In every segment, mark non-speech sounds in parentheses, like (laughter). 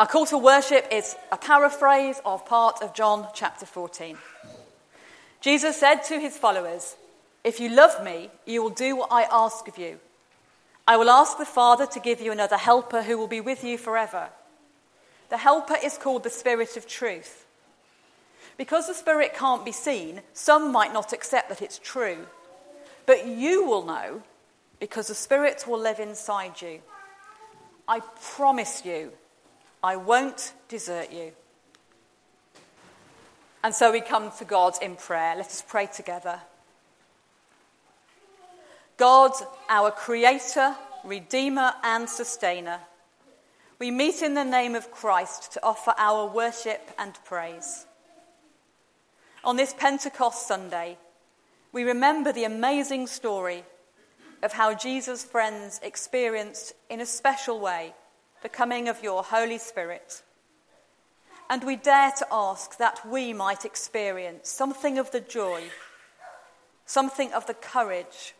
Our call to worship is a paraphrase of part of John chapter 14. Jesus said to his followers, If you love me, you will do what I ask of you. I will ask the Father to give you another helper who will be with you forever. The helper is called the Spirit of truth. Because the Spirit can't be seen, some might not accept that it's true. But you will know because the Spirit will live inside you. I promise you I won't desert you. And so we come to God in prayer. Let us pray together. God, our Creator, Redeemer, and Sustainer, we meet in the name of Christ to offer our worship and praise. On this Pentecost Sunday, we remember the amazing story of how Jesus' friends experienced, in a special way, the coming of your Holy Spirit. And we dare to ask that we might experience something of the joy, something of the courage,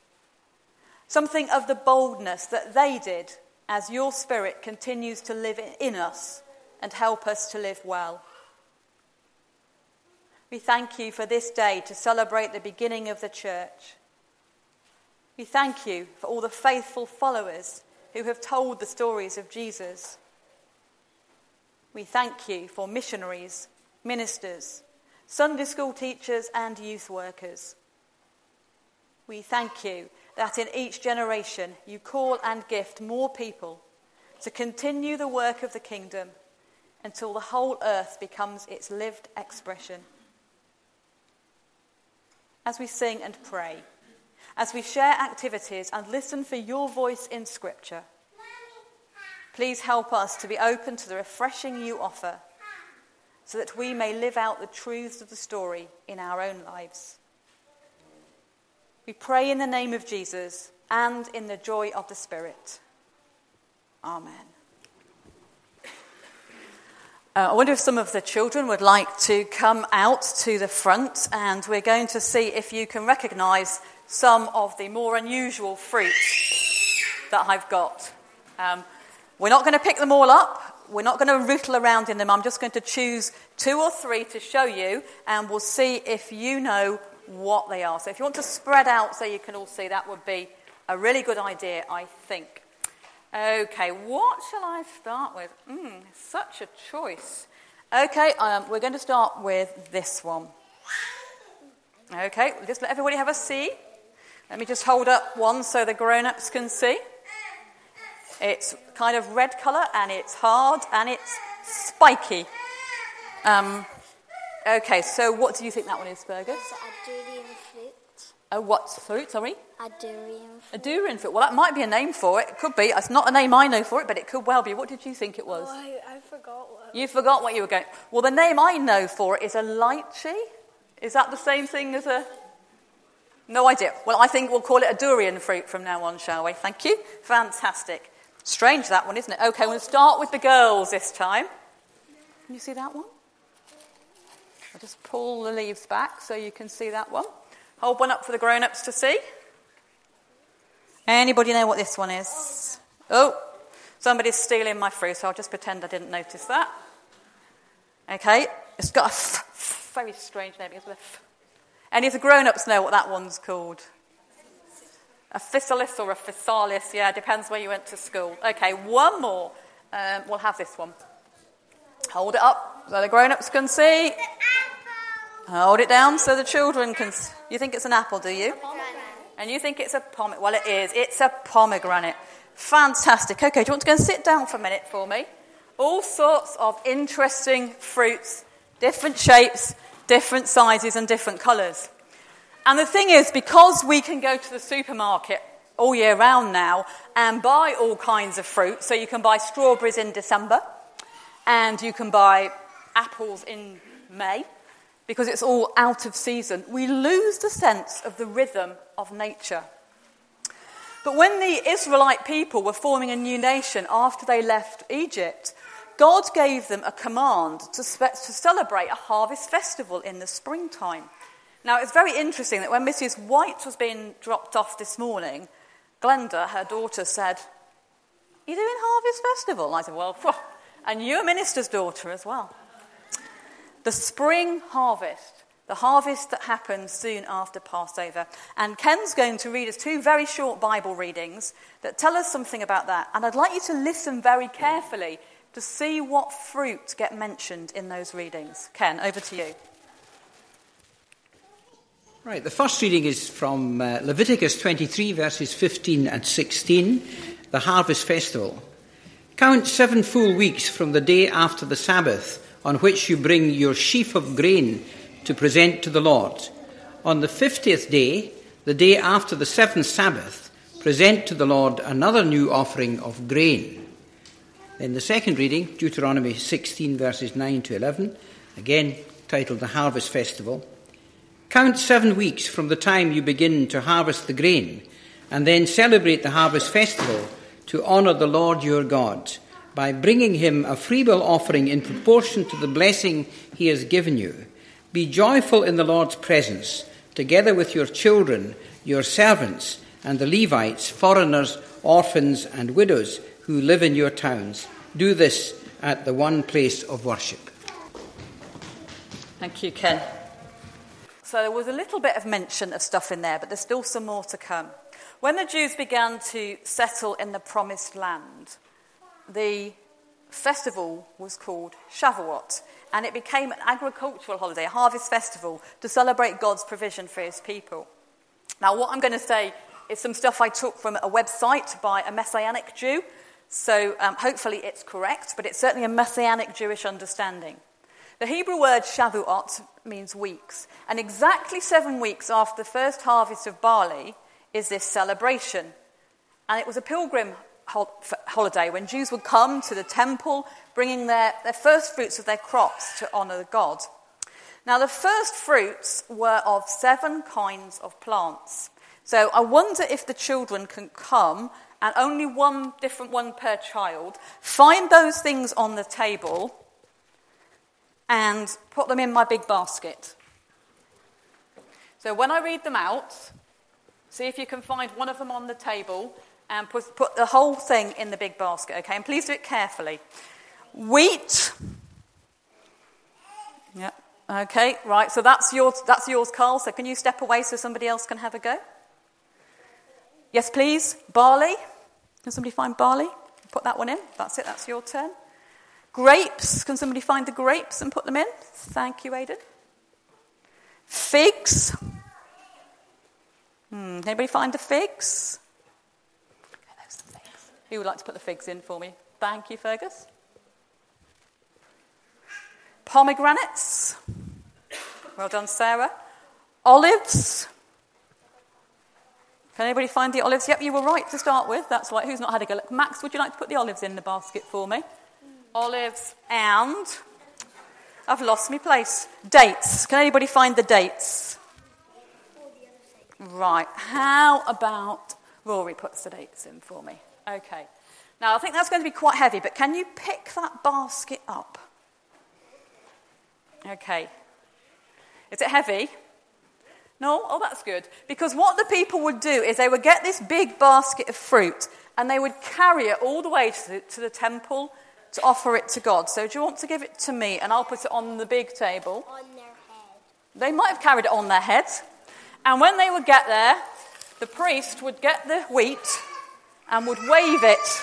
something of the boldness that they did as your Spirit continues to live in us and help us to live well. We thank you for this day to celebrate the beginning of the church. We thank you for all the faithful followers who have told the stories of Jesus. We thank you for missionaries, ministers, Sunday school teachers, and youth workers. We thank you that in each generation you call and gift more people to continue the work of the kingdom until the whole earth becomes its lived expression. As we sing and pray, as we share activities and listen for your voice in Scripture. Please help us to be open to the refreshing you offer so that we may live out the truths of the story in our own lives. We pray in the name of Jesus and in the joy of the Spirit. Amen. Uh, I wonder if some of the children would like to come out to the front, and we're going to see if you can recognize some of the more unusual fruits that I've got. Um, we're not going to pick them all up. We're not going to rootle around in them. I'm just going to choose two or three to show you, and we'll see if you know what they are. So if you want to spread out so you can all see, that would be a really good idea, I think. Okay, what shall I start with? Mm, such a choice. Okay, um, we're going to start with this one. Okay, just let everybody have a see. Let me just hold up one so the grown ups can see. It's kind of red colour and it's hard and it's spiky. Um, okay, so what do you think that one is, Fergus? It's a durian fruit. A what fruit, sorry? A durian A fruit. durian fruit. Well, that might be a name for it. It could be. It's not a name I know for it, but it could well be. What did you think it was? Oh, I, I forgot what. You forgot what you were going. Well, the name I know for it is a lychee. Is that the same thing as a? No idea. Well, I think we'll call it a durian fruit from now on, shall we? Thank you. Fantastic. Strange that one, isn't it? Okay, we'll start with the girls this time. Can you see that one? I'll just pull the leaves back so you can see that one. Hold one up for the grown-ups to see. Anybody know what this one is? Oh, somebody's stealing my fruit, so I'll just pretend I didn't notice that. Okay, it's got a f- very strange name. It's with Any of the grown-ups know what that one's called? A physalis or a physalis, yeah, depends where you went to school. Okay, one more. Um, we'll have this one. Hold it up so the grown-ups can see. Hold it down so the children can. You think it's an apple, do you? And you think it's a pomegranate? Well, it is. It's a pomegranate. Fantastic. Okay, do you want to go and sit down for a minute for me? All sorts of interesting fruits, different shapes, different sizes, and different colours. And the thing is, because we can go to the supermarket all year round now and buy all kinds of fruit, so you can buy strawberries in December and you can buy apples in May, because it's all out of season, we lose the sense of the rhythm of nature. But when the Israelite people were forming a new nation after they left Egypt, God gave them a command to, spe- to celebrate a harvest festival in the springtime. Now, it's very interesting that when Mrs. White was being dropped off this morning, Glenda, her daughter, said, You doing harvest festival? And I said, Well, (laughs) And you're a minister's daughter as well. The spring harvest, the harvest that happens soon after Passover. And Ken's going to read us two very short Bible readings that tell us something about that. And I'd like you to listen very carefully to see what fruit get mentioned in those readings. Ken, over to you. Right, the first reading is from uh, Leviticus 23, verses 15 and 16, the Harvest Festival. Count seven full weeks from the day after the Sabbath on which you bring your sheaf of grain to present to the Lord. On the fiftieth day, the day after the seventh Sabbath, present to the Lord another new offering of grain. Then the second reading, Deuteronomy 16, verses 9 to 11, again titled the Harvest Festival. Count seven weeks from the time you begin to harvest the grain, and then celebrate the harvest festival to honour the Lord your God by bringing him a freewill offering in proportion to the blessing he has given you. Be joyful in the Lord's presence, together with your children, your servants, and the Levites, foreigners, orphans, and widows who live in your towns. Do this at the one place of worship. Thank you, Ken. So there was a little bit of mention of stuff in there, but there's still some more to come. When the Jews began to settle in the promised land, the festival was called Shavuot, and it became an agricultural holiday, a harvest festival, to celebrate God's provision for his people. Now, what I'm going to say is some stuff I took from a website by a Messianic Jew, so um, hopefully it's correct, but it's certainly a Messianic Jewish understanding. The Hebrew word Shavuot means weeks, and exactly seven weeks after the first harvest of barley is this celebration. And it was a pilgrim holiday when Jews would come to the temple bringing their, their first fruits of their crops to honour the God. Now, the first fruits were of seven kinds of plants. So I wonder if the children can come and only one different one per child, find those things on the table and put them in my big basket. So when I read them out, see if you can find one of them on the table and put, put the whole thing in the big basket, okay? And please do it carefully. Wheat. Yeah. Okay, right. So that's yours, that's yours, Carl. So can you step away so somebody else can have a go? Yes, please. Barley. Can somebody find barley? Put that one in. That's it. That's your turn. Grapes. Can somebody find the grapes and put them in? Thank you, Aidan. Figs. Hmm. Anybody find the figs? Who would like to put the figs in for me? Thank you, Fergus. Pomegranates. Well done, Sarah. Olives. Can anybody find the olives? Yep, you were right to start with. That's right. Who's not had a go? Max, would you like to put the olives in the basket for me? olives, and I've lost my place. Dates. Can anybody find the dates? Right. How about Rory puts the dates in for me? Okay. Now, I think that's going to be quite heavy, but can you pick that basket up? Okay. Is it heavy? No? Oh, that's good. Because what the people would do is they would get this big basket of fruit and they would carry it all the way to the, to the temple to offer it to God. So do you want to give it to me and I'll put it on the big table? On their head. They might have carried it on their head. And when they would get there, the priest would get the wheat and would wave it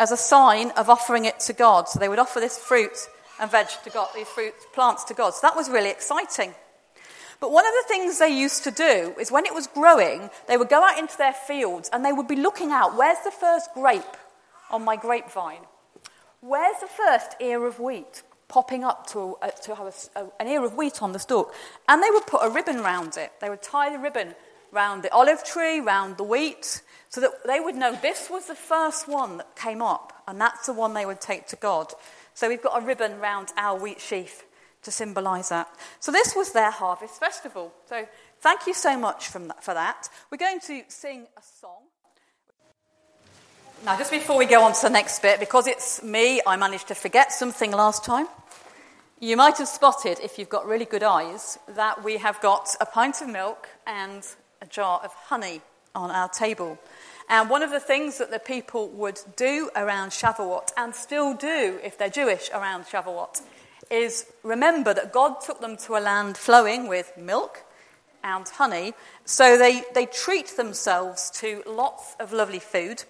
as a sign of offering it to God. So they would offer this fruit and veg to God, these fruit plants to God. So that was really exciting. But one of the things they used to do is when it was growing, they would go out into their fields and they would be looking out, where's the first grape on my grapevine? Where's the first ear of wheat popping up to, uh, to have a, a, an ear of wheat on the stalk? And they would put a ribbon round it. They would tie the ribbon round the olive tree, round the wheat, so that they would know this was the first one that came up, and that's the one they would take to God. So we've got a ribbon round our wheat sheaf to symbolize that. So this was their harvest festival. So thank you so much that, for that. We're going to sing a song. Now, just before we go on to the next bit, because it's me, I managed to forget something last time. You might have spotted, if you've got really good eyes, that we have got a pint of milk and a jar of honey on our table. And one of the things that the people would do around Shavuot, and still do if they're Jewish around Shavuot, is remember that God took them to a land flowing with milk and honey. So they, they treat themselves to lots of lovely food.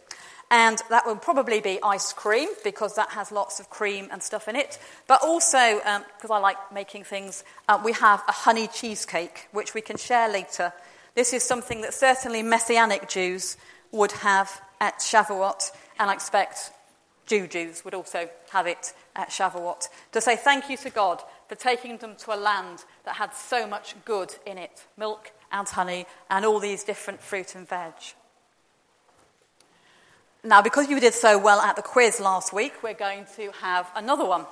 And that will probably be ice cream because that has lots of cream and stuff in it. But also, because um, I like making things, uh, we have a honey cheesecake, which we can share later. This is something that certainly Messianic Jews would have at Shavuot, and I expect Jew Jews would also have it at Shavuot. To say thank you to God for taking them to a land that had so much good in it milk and honey and all these different fruit and veg. Now, because you did so well at the quiz last week, we're going to have another one.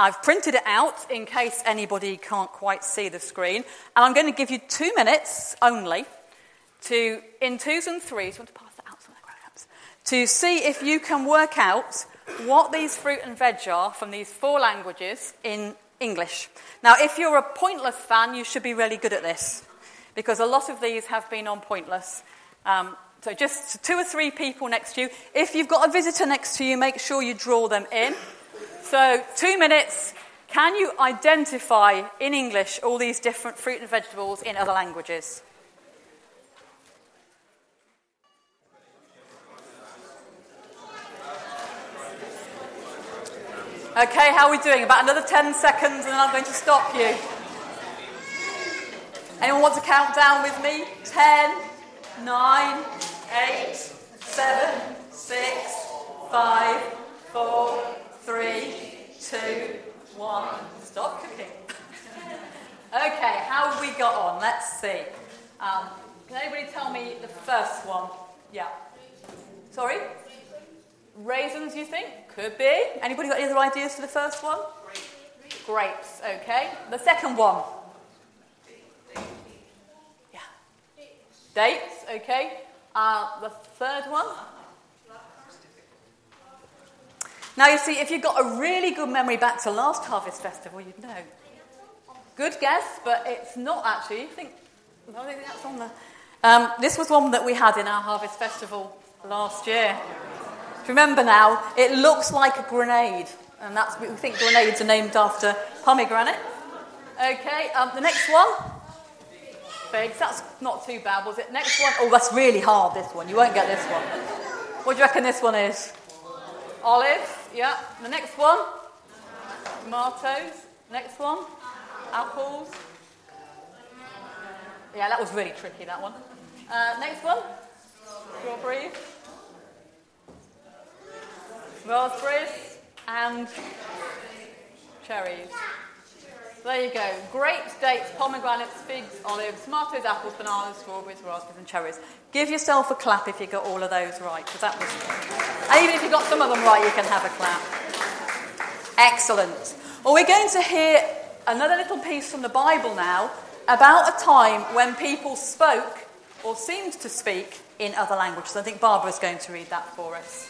I've printed it out in case anybody can't quite see the screen, and I'm going to give you two minutes only to, in twos and threes, want to pass that out to see if you can work out what these fruit and veg are from these four languages in English. Now, if you're a Pointless fan, you should be really good at this because a lot of these have been on Pointless. Um, so just two or three people next to you. If you've got a visitor next to you, make sure you draw them in. So, two minutes. Can you identify in English all these different fruit and vegetables in other languages? Okay, how are we doing? About another 10 seconds and then I'm going to stop you. Anyone want to count down with me? 10, 9, 8, Could be. Anybody got any other ideas for the first one? Grapes, Grapes. okay. The second one? Yeah. Dates, okay. Uh, the third one. Now, you see, if you've got a really good memory back to last Harvest Festival, you'd know. Good guess, but it's not actually. You think, I don't think that's on there. Um, this was one that we had in our Harvest Festival last year. Remember now, it looks like a grenade, and that's we think grenades are named after pomegranate. Okay, um, the next one figs. That's not too bad, was it? Next one. Oh, that's really hard, this one. You won't get this one. What do you reckon this one is? Olives. Yeah. The next one. Tomatoes. Next one. Apples. Yeah, that was really tricky, that one. Uh, next one. Strawberries. Raspberries. And cherries. There you go. Grapes, dates, pomegranates, figs, olives, tomatoes, apples, bananas, strawberries, raspberries, and cherries. Give yourself a clap if you got all of those right, because that was. Even if you got some of them right, you can have a clap. Excellent. Well, we're going to hear another little piece from the Bible now about a time when people spoke or seemed to speak in other languages. I think Barbara's going to read that for us.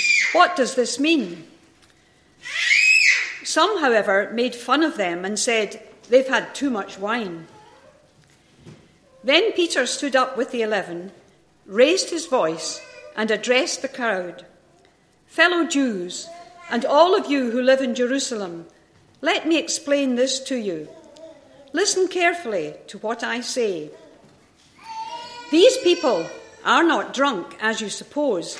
what does this mean? Some, however, made fun of them and said, They've had too much wine. Then Peter stood up with the eleven, raised his voice, and addressed the crowd Fellow Jews, and all of you who live in Jerusalem, let me explain this to you. Listen carefully to what I say. These people are not drunk, as you suppose.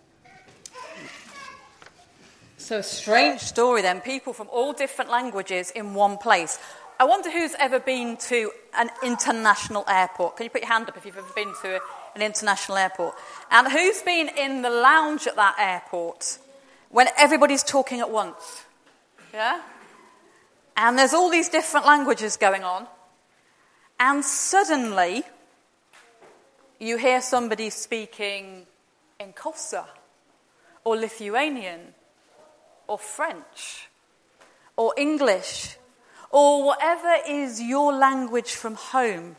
So, a strange story then. People from all different languages in one place. I wonder who's ever been to an international airport. Can you put your hand up if you've ever been to an international airport? And who's been in the lounge at that airport when everybody's talking at once? Yeah? And there's all these different languages going on. And suddenly, you hear somebody speaking in Xhosa or Lithuanian or French or English or whatever is your language from home,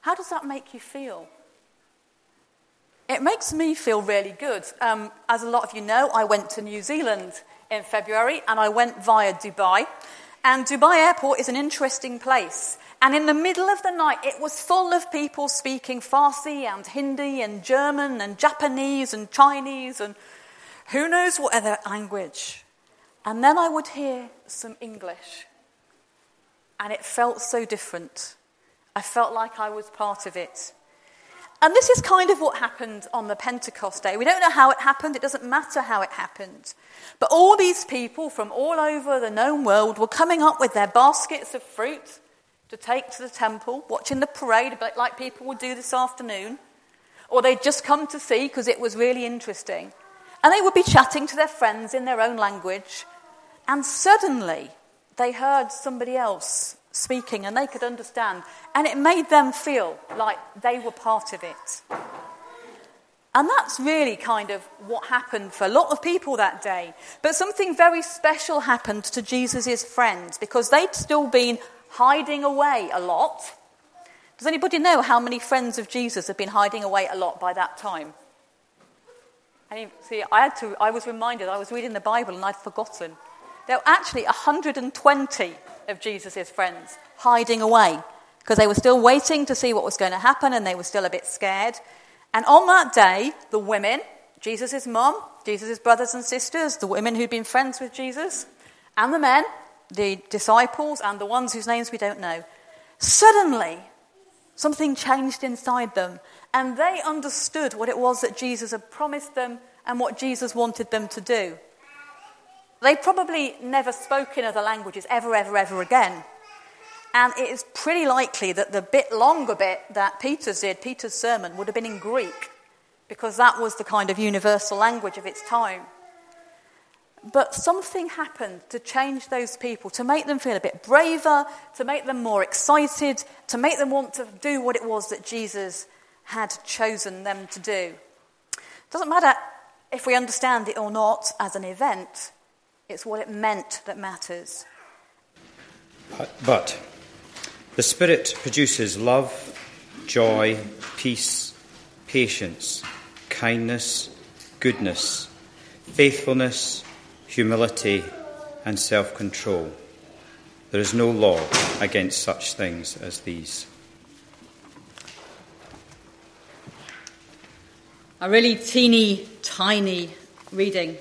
how does that make you feel? It makes me feel really good. Um, as a lot of you know, I went to New Zealand in February and I went via Dubai. And Dubai Airport is an interesting place. And in the middle of the night, it was full of people speaking Farsi and Hindi and German and Japanese and Chinese and who knows what other language. And then I would hear some English and it felt so different. I felt like I was part of it. And this is kind of what happened on the Pentecost day. We don't know how it happened, it doesn't matter how it happened. But all these people from all over the known world were coming up with their baskets of fruit to take to the temple, watching the parade, a bit like people would do this afternoon. Or they'd just come to see because it was really interesting. And they would be chatting to their friends in their own language. And suddenly, they heard somebody else speaking and they could understand. And it made them feel like they were part of it. And that's really kind of what happened for a lot of people that day. But something very special happened to Jesus' friends because they'd still been hiding away a lot. Does anybody know how many friends of Jesus have been hiding away a lot by that time? And see, I, had to, I was reminded, I was reading the Bible and I'd forgotten. There were actually 120 of Jesus' friends hiding away because they were still waiting to see what was going to happen and they were still a bit scared. And on that day, the women, Jesus' mom, Jesus' brothers and sisters, the women who'd been friends with Jesus, and the men, the disciples, and the ones whose names we don't know, suddenly something changed inside them and they understood what it was that Jesus had promised them and what Jesus wanted them to do. They probably never spoke in other languages ever, ever, ever again. And it is pretty likely that the bit longer bit that Peter did, Peter's sermon, would have been in Greek, because that was the kind of universal language of its time. But something happened to change those people, to make them feel a bit braver, to make them more excited, to make them want to do what it was that Jesus had chosen them to do. It doesn't matter if we understand it or not as an event, it's what it meant that matters. But the Spirit produces love, joy, peace, patience, kindness, goodness, faithfulness, humility, and self control. There is no law against such things as these. A really teeny tiny reading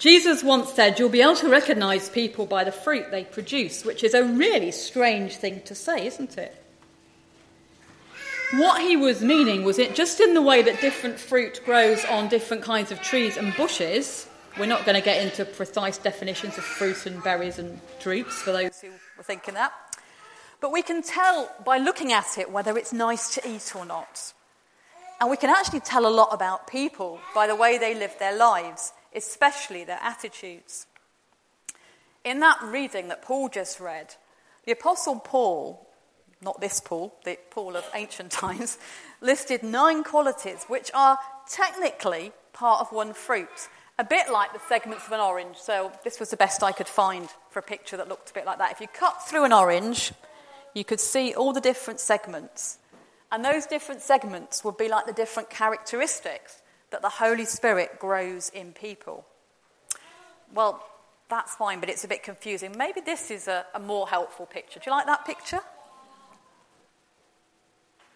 Jesus once said, You'll be able to recognize people by the fruit they produce, which is a really strange thing to say, isn't it? What he was meaning was it just in the way that different fruit grows on different kinds of trees and bushes. We're not going to get into precise definitions of fruit and berries and drupes for those who were thinking that. But we can tell by looking at it whether it's nice to eat or not. And we can actually tell a lot about people by the way they live their lives especially their attitudes. In that reading that Paul just read, the Apostle Paul, not this Paul, the Paul of ancient (laughs) times, listed nine qualities which are technically part of one fruit, a bit like the segments of an orange. So, this was the best I could find for a picture that looked a bit like that. If you cut through an orange, you could see all the different segments. And those different segments would be like the different characteristics that the Holy Spirit grows in people. Well, that's fine, but it's a bit confusing. Maybe this is a, a more helpful picture. Do you like that picture?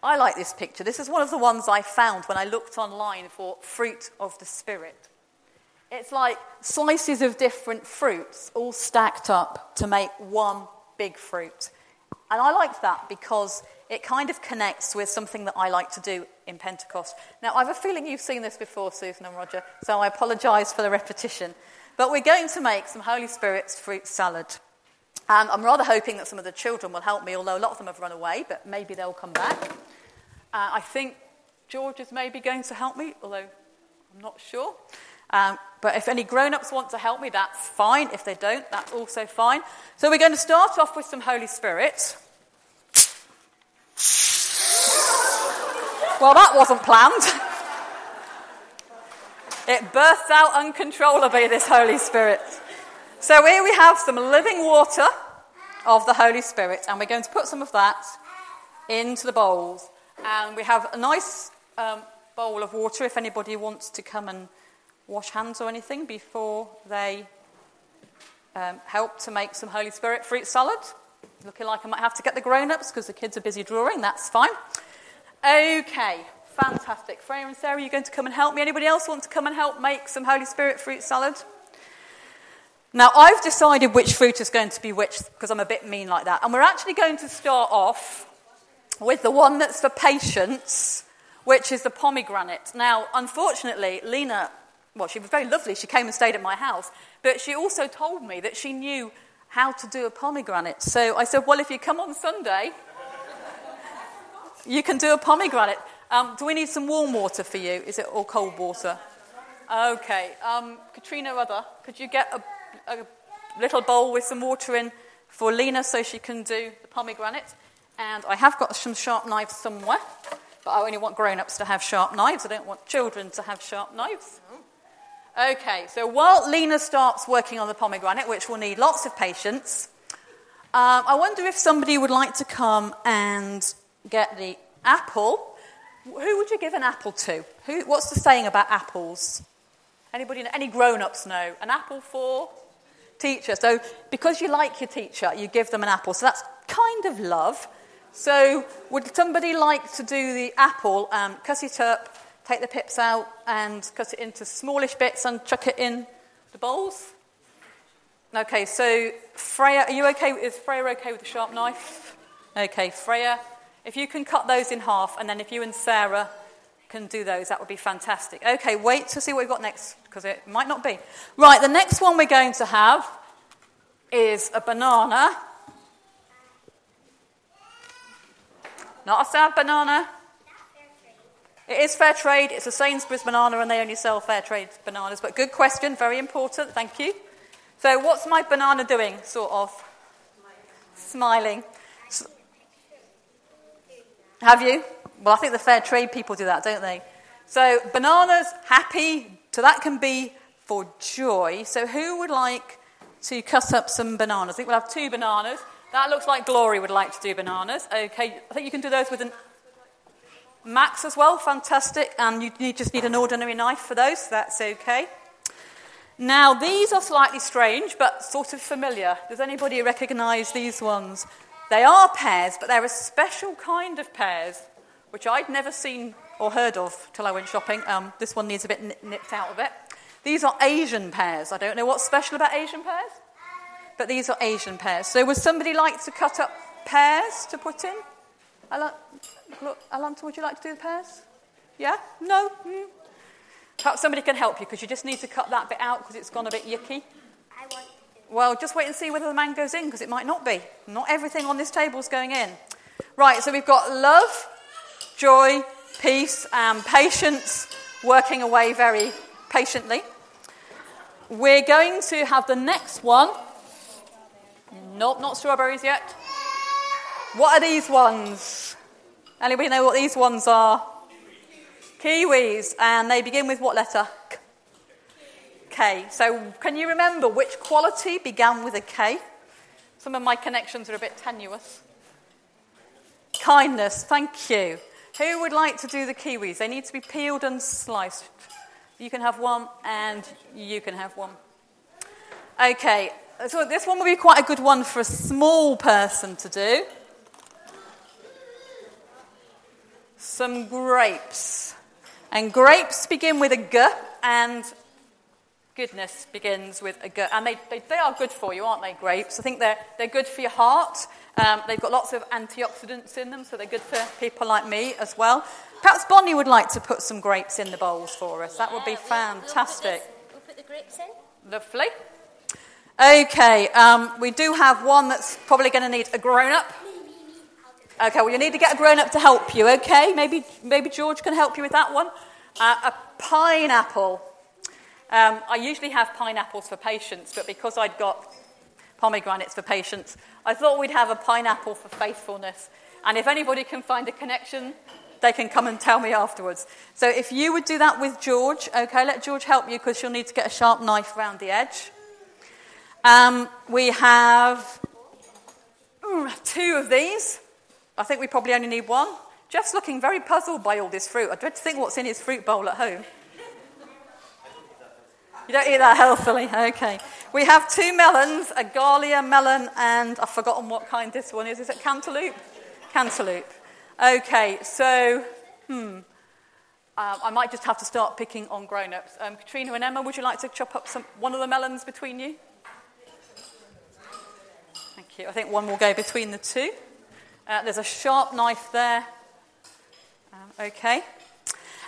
I like this picture. This is one of the ones I found when I looked online for fruit of the Spirit. It's like slices of different fruits all stacked up to make one big fruit. And I like that because it kind of connects with something that I like to do in Pentecost. Now, I have a feeling you've seen this before, Susan and Roger, so I apologise for the repetition. But we're going to make some Holy Spirit's fruit salad. And I'm rather hoping that some of the children will help me, although a lot of them have run away, but maybe they'll come back. Uh, I think George is maybe going to help me, although I'm not sure. Um, but if any grown ups want to help me, that's fine. If they don't, that's also fine. So we're going to start off with some Holy Spirit. Well, that wasn't planned. It bursts out uncontrollably, this Holy Spirit. So here we have some living water of the Holy Spirit, and we're going to put some of that into the bowls. And we have a nice um, bowl of water if anybody wants to come and wash hands or anything before they um, help to make some Holy Spirit fruit salad. Looking like I might have to get the grown ups because the kids are busy drawing. That's fine. Okay, fantastic. Freya and Sarah, are you going to come and help me? Anybody else want to come and help make some Holy Spirit fruit salad? Now, I've decided which fruit is going to be which because I'm a bit mean like that. And we're actually going to start off with the one that's for patience, which is the pomegranate. Now, unfortunately, Lena, well, she was very lovely. She came and stayed at my house. But she also told me that she knew how to do a pomegranate. So I said, well, if you come on Sunday, you can do a pomegranate. Um, do we need some warm water for you? Is it all cold water? Okay. Um, Katrina Rudder, could you get a, a little bowl with some water in for Lena so she can do the pomegranate? And I have got some sharp knives somewhere, but I only want grown ups to have sharp knives. I don't want children to have sharp knives. Okay, so while Lena starts working on the pomegranate, which will need lots of patience, um, I wonder if somebody would like to come and get the apple. Who would you give an apple to? Who, what's the saying about apples? Anybody, any grown-ups know? An apple for teacher. So because you like your teacher, you give them an apple. So that's kind of love. So would somebody like to do the apple, um, it up, take the pips out, and cut it into smallish bits and chuck it in the bowls? Okay, so Freya, are you okay? Is Freya okay with the sharp knife? Okay, Freya, if you can cut those in half, and then if you and Sarah can do those, that would be fantastic. Okay, wait to see what we've got next, because it might not be. Right, the next one we're going to have is a banana. Not a sad banana. It is fair trade. It's a Sainsbury's banana, and they only sell fair trade bananas. But good question, very important. Thank you. So, what's my banana doing? Sort of smiling. Have you? Well, I think the fair trade people do that, don't they? So, bananas, happy. So, that can be for joy. So, who would like to cut up some bananas? I think we'll have two bananas. That looks like Glory would like to do bananas. Okay, I think you can do those with an Max as well, fantastic. And you just need an ordinary knife for those, that's okay. Now, these are slightly strange, but sort of familiar. Does anybody recognize these ones? They are pears, but they're a special kind of pears, which I'd never seen or heard of till I went shopping. Um, this one needs a bit nipped out of it. These are Asian pears. I don't know what's special about Asian pears, but these are Asian pears. So, would somebody like to cut up pears to put in? Alanta, would you like to do the pears? Yeah? No? Mm. Perhaps somebody can help you because you just need to cut that bit out because it's gone a bit yucky. I want well, just wait and see whether the man goes in because it might not be. Not everything on this table is going in. Right, so we've got love, joy, peace, and patience working away very patiently. We're going to have the next one. Nope, not strawberries yet. What are these ones? Anybody know what these ones are? Kiwis, and they begin with what letter? K. So, can you remember which quality began with a K? Some of my connections are a bit tenuous. Kindness, thank you. Who would like to do the kiwis? They need to be peeled and sliced. You can have one, and you can have one. Okay, so this one will be quite a good one for a small person to do. Some grapes. And grapes begin with a G, and goodness begins with a G. And they, they, they, are good for you, aren't they, grapes? I think they're, they're good for your heart. Um, they've got lots of antioxidants in them, so they're good for people like me as well. Perhaps Bonnie would like to put some grapes in the bowls for us. That would be fantastic. We'll put, the grapes in. Lovely. Okay, um, we do have one that's probably going to need a grown up. Okay, well, you need to get a grown up to help you, okay? Maybe, maybe George can help you with that one. Uh, a pineapple. Um, I usually have pineapples for patience, but because I'd got pomegranates for patience, I thought we'd have a pineapple for faithfulness. And if anybody can find a connection, they can come and tell me afterwards. So if you would do that with George, okay, let George help you because you'll need to get a sharp knife around the edge. Um, we have mm, two of these. I think we probably only need one. Jeff's looking very puzzled by all this fruit. I dread to think what's in his fruit bowl at home. You don't eat that healthily, okay. We have two melons, a Galia melon, and I've forgotten what kind this one is. Is it cantaloupe? Cantaloupe. Okay, so, hmm. Uh, I might just have to start picking on grown ups. Um, Katrina and Emma, would you like to chop up some, one of the melons between you? Thank you. I think one will go between the two. Uh, there's a sharp knife there. Um, okay.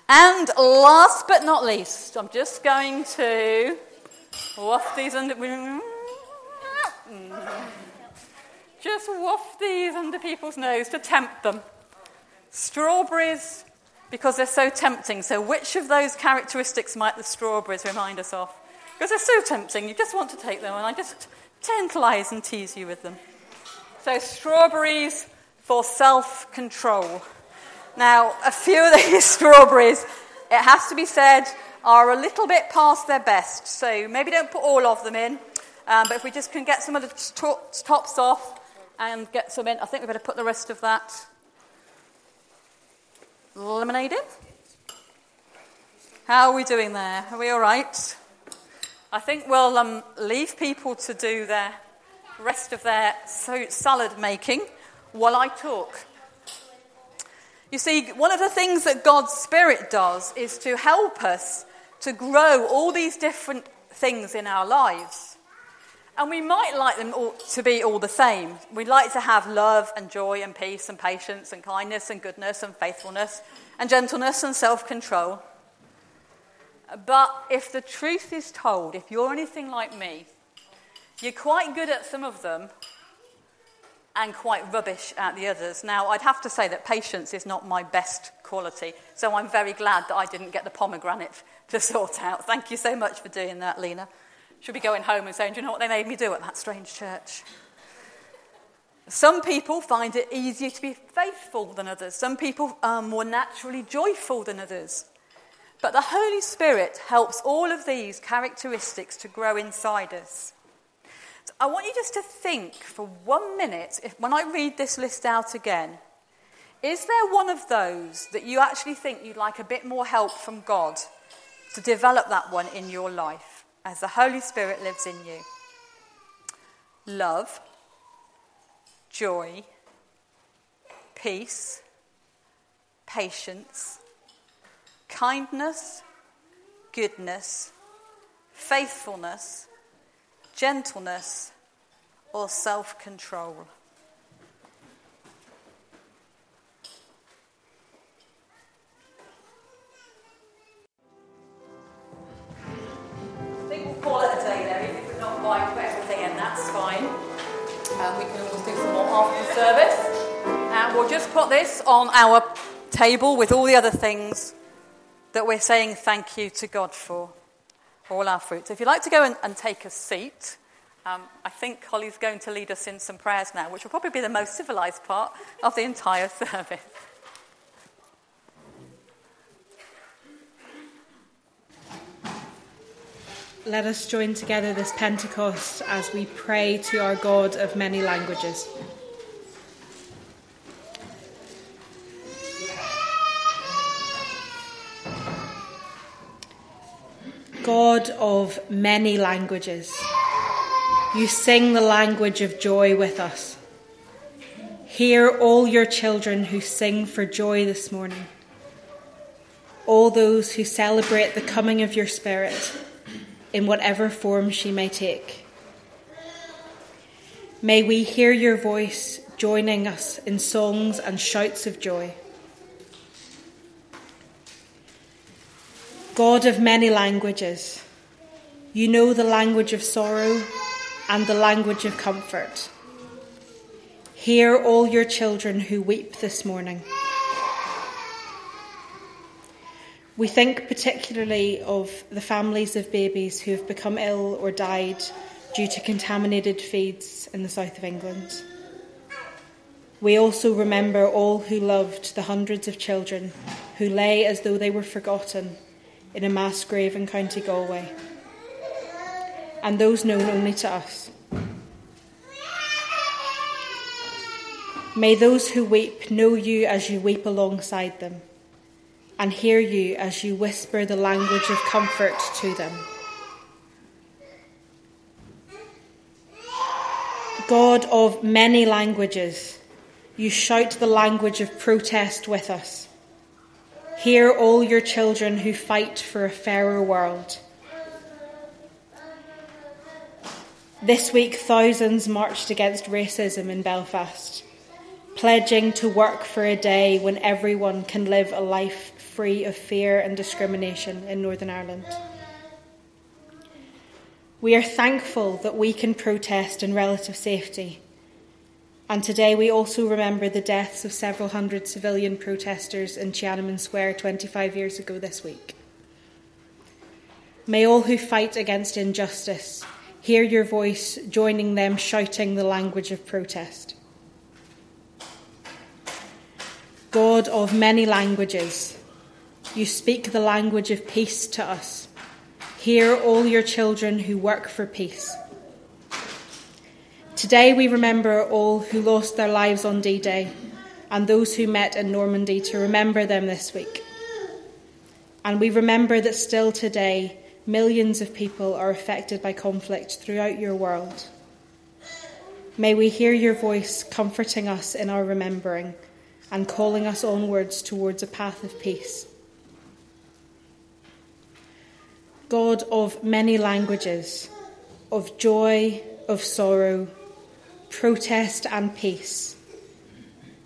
And last but not least, I'm just going to waft these under. (laughs) Just waft these under people's nose to tempt them. Strawberries, because they're so tempting. So, which of those characteristics might the strawberries remind us of? Because they're so tempting, you just want to take them, and I just tantalize and tease you with them. So, strawberries for self control. Now, a few of these (laughs) strawberries, it has to be said, are a little bit past their best. So, maybe don't put all of them in. Um, but if we just can get some of the to- tops off and get some in, I think we better put the rest of that lemonade in. How are we doing there? Are we all right? I think we'll um, leave people to do their rest of their salad making while I talk. You see, one of the things that God's Spirit does is to help us to grow all these different things in our lives. And we might like them all to be all the same. We'd like to have love and joy and peace and patience and kindness and goodness and faithfulness and gentleness and self control. But if the truth is told, if you're anything like me, you're quite good at some of them and quite rubbish at the others. Now, I'd have to say that patience is not my best quality, so I'm very glad that I didn't get the pomegranate (laughs) to sort out. Thank you so much for doing that, Lena. Should be going home and saying, Do you know what they made me do at that strange church? Some people find it easier to be faithful than others. Some people are more naturally joyful than others. But the Holy Spirit helps all of these characteristics to grow inside us. I want you just to think for one minute, if, when I read this list out again, is there one of those that you actually think you'd like a bit more help from God to develop that one in your life as the Holy Spirit lives in you? Love, joy, peace, patience kindness, goodness, faithfulness, gentleness, or self control. I think we'll call it a day there, even if we're not quite put everything and that's fine. Um, we can always do some more after service. And we'll just put this on our table with all the other things that we're saying thank you to God for, all our fruit. So if you'd like to go and, and take a seat, um, I think Holly's going to lead us in some prayers now, which will probably be the most civilized part of the entire (laughs) service. Let us join together this Pentecost as we pray to our God of many languages. God of many languages, you sing the language of joy with us. Hear all your children who sing for joy this morning, all those who celebrate the coming of your Spirit in whatever form she may take. May we hear your voice joining us in songs and shouts of joy. God of many languages, you know the language of sorrow and the language of comfort. Hear all your children who weep this morning. We think particularly of the families of babies who have become ill or died due to contaminated feeds in the south of England. We also remember all who loved the hundreds of children who lay as though they were forgotten in a mass grave in County Galway, and those known only to us. May those who weep know you as you weep alongside them, and hear you as you whisper the language of comfort to them. God of many languages, you shout the language of protest with us. Hear all your children who fight for a fairer world. This week, thousands marched against racism in Belfast, pledging to work for a day when everyone can live a life free of fear and discrimination in Northern Ireland. We are thankful that we can protest in relative safety and today we also remember the deaths of several hundred civilian protesters in Tiananmen Square 25 years ago this week. May all who fight against injustice hear your voice, joining them shouting the language of protest. God of many languages, you speak the language of peace to us. Hear all your children who work for peace. Today we remember all who lost their lives on D Day and those who met in Normandy to remember them this week. And we remember that still today, millions of people are affected by conflict throughout your world. May we hear your voice comforting us in our remembering and calling us onwards towards a path of peace. God of many languages, of joy, of sorrow, protest, and peace.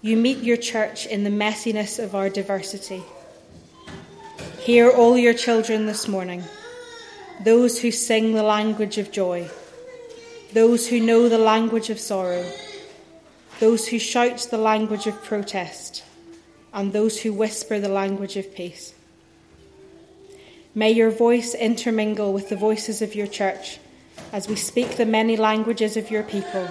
You meet your church in the messiness of our diversity. Hear all your children this morning, those who sing the language of joy, those who know the language of sorrow, those who shout the language of protest, and those who whisper the language of peace. May your voice intermingle with the voices of your church as we speak the many languages of your people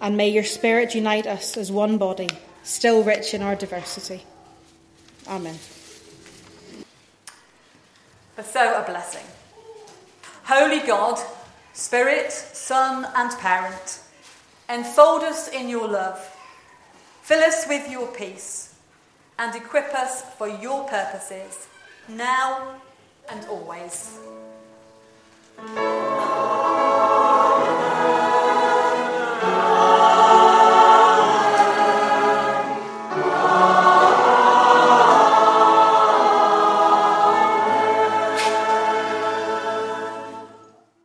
and may your Spirit unite us as one body, still rich in our diversity. Amen. Bestow a blessing. Holy God, Spirit, Son, and Parent, enfold us in your love, fill us with your peace, and equip us for your purposes, now and always.